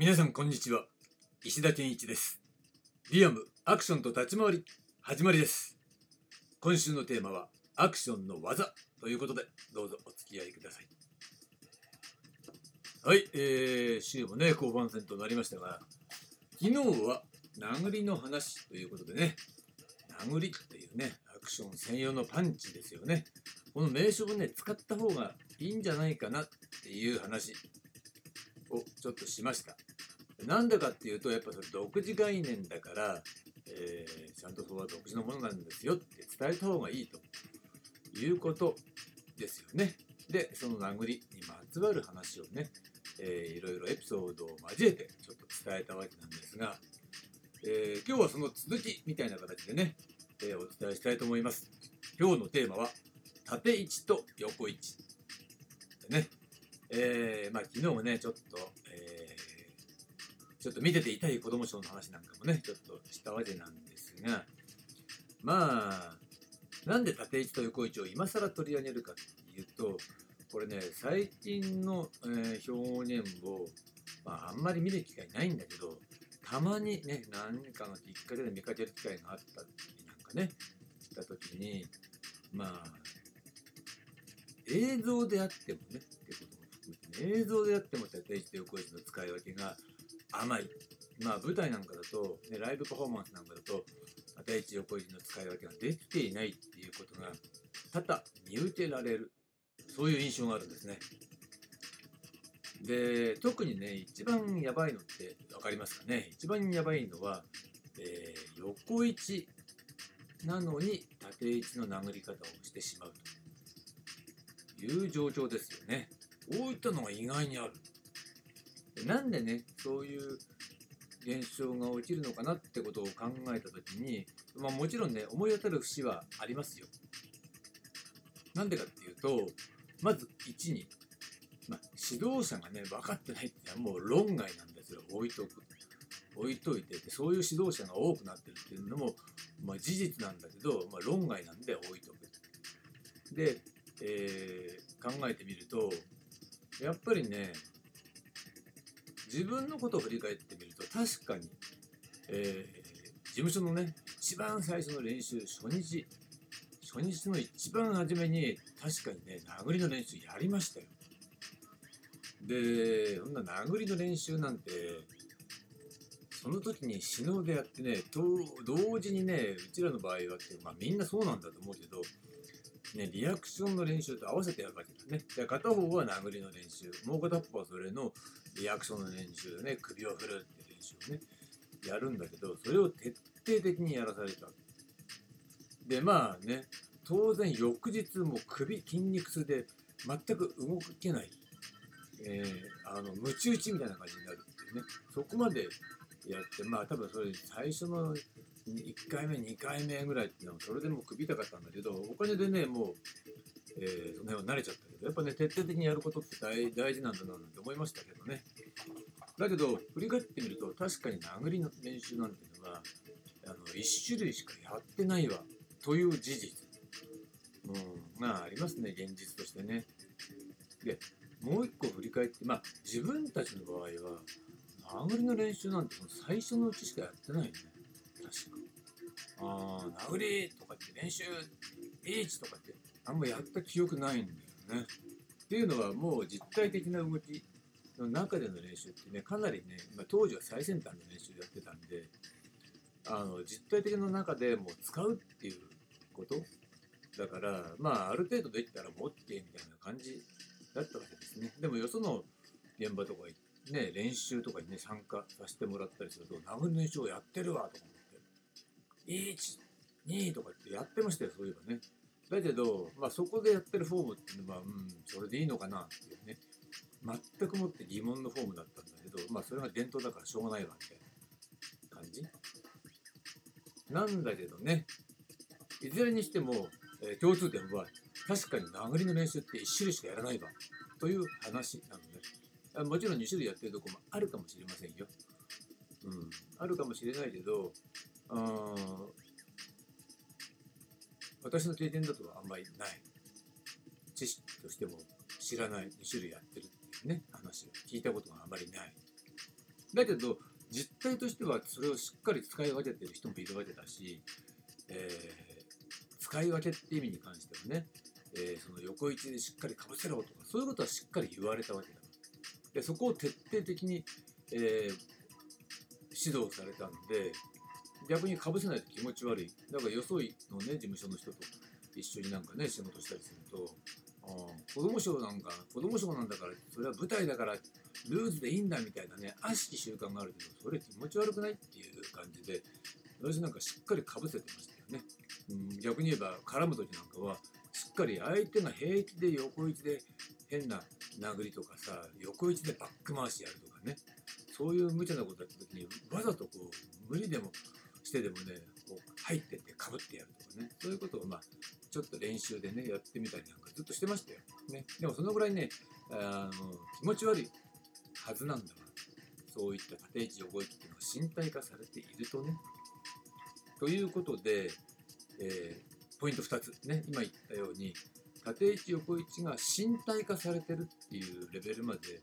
皆さんこんにちは。石田健一です。リアムアクションと立ち回り始まりです。今週のテーマはアクションの技ということでどうぞお付き合いください。はい、えー、週もね後半戦となりましたが昨日は殴りの話ということでね殴りっていうねアクション専用のパンチですよね。この名称をね使った方がいいんじゃないかなっていう話をちょっとしました。なんでかっていうと、やっぱそれ独自概念だから、えー、ちゃんとそこは独自のものなんですよって伝えた方がいいということですよね。で、その殴りにまつわる話をね、えー、いろいろエピソードを交えてちょっと伝えたわけなんですが、えー、今日はその続きみたいな形でね、えー、お伝えしたいと思います。今日のテーマは、縦位置と横位置。でね、えー、まあ昨日もね、ちょっと、え、ちょっと見てて痛い子供賞の話なんかもね、ちょっとしたわけなんですが、まあ、なんで縦位置と横位置を今更取り上げるかっていうと、これね、最近の、えー、表現を、まあ、あんまり見る機会ないんだけど、たまにね、何かのきっかけで見かける機会があったりなんかね、したときに、まあ、映像であってもね、ってことも含めて、ね映像でやっても縦位置と横位置の使い分けが甘い。まあ舞台なんかだと、ね、ライブパフォーマンスなんかだと、縦位置横位置の使い分けができていないっていうことが多々見受けられる。そういう印象があるんですね。で、特にね、一番やばいのって分かりますかね？一番やばいのは、えー、横位置なのに縦位置の殴り方をしてしまうという状況ですよね。こういったのが意外にある。なんでね、そういう現象が起きるのかなってことを考えたときに、まあもちろんね、思い当たる節はありますよ。なんでかっていうと、まず1に、まあ、指導者がね、分かってないってのはもう論外なんですよ。置いとく。置いといてで、そういう指導者が多くなってるっていうのも、まあ、事実なんだけど、まあ、論外なんで置いとく。で、えー、考えてみると、やっぱりね自分のことを振り返ってみると確かに、えー、事務所のね一番最初の練習初日初日の一番初めに確かにね殴りの練習やりましたよ。でそんな殴りの練習なんてその時に死のうでやってねと同時にねうちらの場合はって、まあ、みんなそうなんだと思うけどね、リアクションの練習と合わせてやるわけだね。で片方は殴りの練習、もう片方はそれのリアクションの練習でね、首を振るって練習をね、やるんだけど、それを徹底的にやらされたわけ。で、まあね、当然翌日も首、筋肉痛で全く動けない。えー、あの、ムチ打ちみたいな感じになるっていうね、そこまでやって、まあ多分それ最初の1回目、2回目ぐらいっていうのは、それでも首痛かったんだけど、お金でね、もう、えー、その辺は慣れちゃったけど、やっぱね、徹底的にやることって大大事なんだななんて思いましたけどね。だけど、振り返ってみると、確かに殴りの練習なんていうのは、あの1種類しかやってないわ、という事実。うん、まあ、ありますね、現実としてね。で、もう一個振り返って、まあ、自分たちの場合は、殴りの練習なんて最初のうちしかやってないよね。確か。ああ、殴りとかって練習、リーチとかってあんまやった記憶ないんだよね。っていうのはもう実体的な動きの中での練習ってね、かなりね、まあ、当時は最先端の練習やってたんで、あの実体的な中でもう使うっていうこと？だから、まあある程度できたらもう OK みたいな感じだったわけですね。でもよその現場とかね、練習とかにね、参加させてもらったりすると、殴りの練習をやってるわとか1、2とかってやってましたよ、そういえばね。だけど、まあ、そこでやってるフォームっていうのは、うん、それでいいのかなっていうね、全くもって疑問のフォームだったんだけど、まあ、それが伝統だからしょうがないわけ感じ。なんだけどね、いずれにしても、えー、共通点は、確かに殴りの練習って1種類しかやらないわ、という話なので、もちろん2種類やってるとこもあるかもしれませんよ。うん、あるかもしれないけど、あ私の経験だとあんまりない。知識としても知らない2種類やってるっていうね、話を聞いたことがあまりない。だけど実態としてはそれをしっかり使い分けてる人もいるわけだし、えー、使い分けって意味に関してはね、えー、その横位置でしっかりかぶせろとかそういうことはしっかり言われたわけだでそこを徹底的に、えー、指導されたんで逆にかぶせないと気持ち悪い。だからよそいのね事務所の人と一緒になんかね仕事したりするとあ子供賞なんか子供賞なんだからそれは舞台だからルーズでいいんだみたいなね悪しき習慣があるけどそれ気持ち悪くないっていう感じで私なんかしっかりかぶせてましたよね、うん、逆に言えば絡む時なんかはしっかり相手が平気で横位置で変な殴りとかさ横位置でバック回しやるとかね。そういう無茶なことやった時にわざとこう無理でもしてでもねこう入ってってかぶってやるとかね。そういうことをまあちょっと練習でねやってみたりなんかずっとしてましたよ、ね、でもそのぐらいねあの気持ち悪いはずなんだわそういった縦位置横位置っていうのは身体化されているとね。ということで、えー、ポイント2つね今言ったように縦位置横位置が身体化されてるっていうレベルまで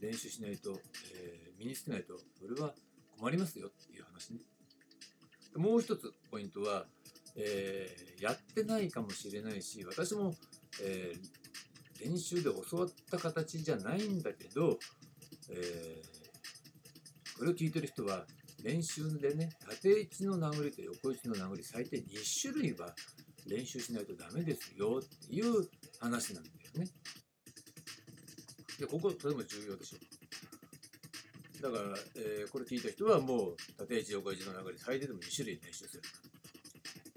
練習しないと、えー、身につけないとそれは困りますよっていう話ねもう一つポイントは、えー、やってないかもしれないし私も、えー、練習で教わった形じゃないんだけど、えー、これを聞いてる人は練習でね縦位置の殴りと横位置の殴り最低2種類は練習しないとダメですよっていう話なんだよね。でこことても重要でしょう。だから、えー、これ聞いた人はもう縦位置横位置の流れ最低でも2種類練習する。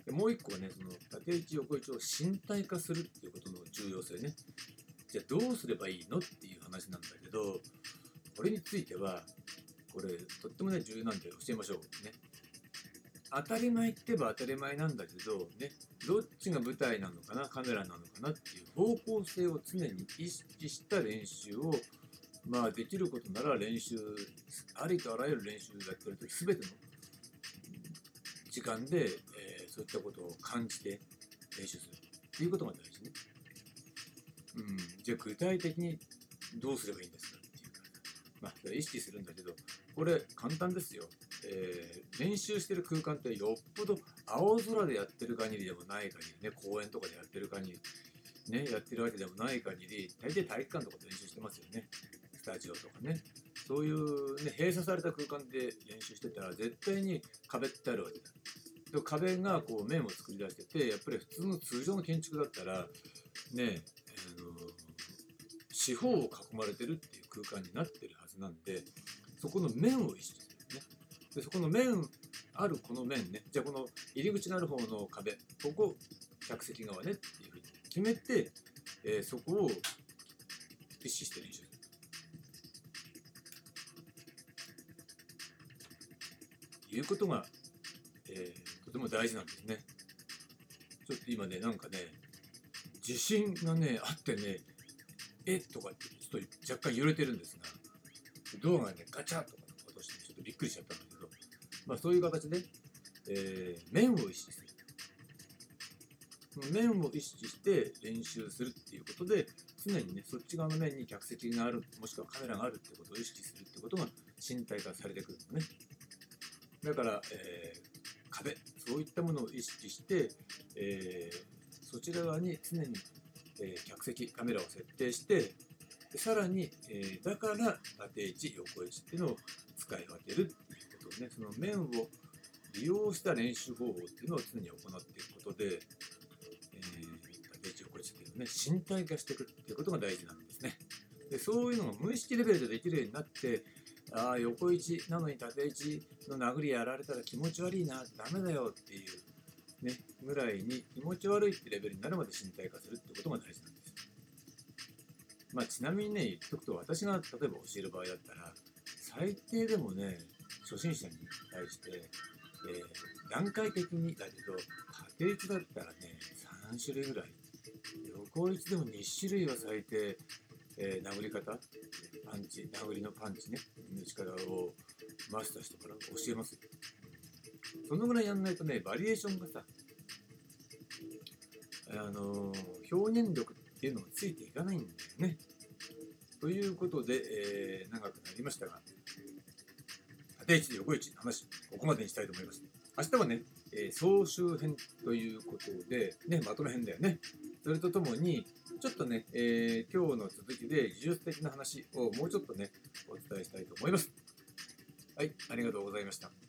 でもう一個はね、その縦位置横位置を身体化するっていうことの重要性ね。じゃあどうすればいいのっていう話なんだけど、これについては、これとってもね重要なんで教えましょうね。当たり前って言えば当たり前なんだけど、ね、どっちが舞台なのかな、カメラなのかなっていう方向性を常に意識した練習をまあできることなら練習ありとあらゆる練習だったりと全ての時間で、えー、そういったことを感じて練習するっていうことが大事ね。うん、じゃあ具体的にどうすればいいんですかっていうか、まあ、意識するんだけどこれ簡単ですよ。えー、練習してる空間ってよっぽど青空でやってる限りでもない限りね公園とかでやってる限りねやってるわけでもない限り大抵体育館とかで練習してますよねタジオとかね。そういう、ね、閉鎖された空間で練習してたら絶対に壁ってあるわけだ。で壁がこう面を作り出しててやっぱり普通の通常の建築だったらねあの四方を囲まれてるっていう空間になってるはずなんでそこの面を意識するねでそこの面あるこの面ねじゃあこの入り口のある方の壁ここ客席側ねっていうふうに決めて、えー、そこを意識して練習いうことが、えー、とても大事なんですね。ちょっと今ね、なんかね、地震がね、あってね、えっとかってちょっと若干揺れてるんですが、ドアがね、ガチャッとか落としてちょっとびっくりしちゃったんだけど、まあそういう形で、えー、面を意識する。面を意識して練習するっていうことで、常にね、そっち側の面に客席がある、もしくはカメラがあるってことを意識するってことが身体化されてくるのね。だから、えー、壁そういったものを意識して、えー、そちら側に常に、えー、客席カメラを設定してでさらに、えだから縦位置横位置っていうのを使い分けるっていうことをねその面を利用した練習方法っていうのを常に行っていくことで、え縦位置横位置っていうのをね身体化していくっていうことが大事なんですね。でそういうのが無意識レベルでできるようになってああ横位置なのに縦位置の殴りやられたら気持ち悪いなダメだよっていうねぐらいに気持ち悪いってレベルになるまで身体化するってことが大事なんです。まあちなみにね言っとくと私が例えば教える場合だったら最低でもね初心者に対して、えー、段階的にだけど縦位置だったらね3種類ぐらい。横位置でも2種類は最低。えー、殴り方？パンチ殴りのパンチねの力をマスターしてから教えますそのぐらいやんないとねバリエーションがさあの、表現力っていうのがついていかないんだよねということで、えー、長くなりましたが縦一横一の話、ここまでにしたいと思います。明日はね、えー総集編ということで、ね、まとめ編だよね。それとともに、ちょっとね、えー今日の続きで技術的な話をもうちょっとね、お伝えしたいと思います。はい、ありがとうございました。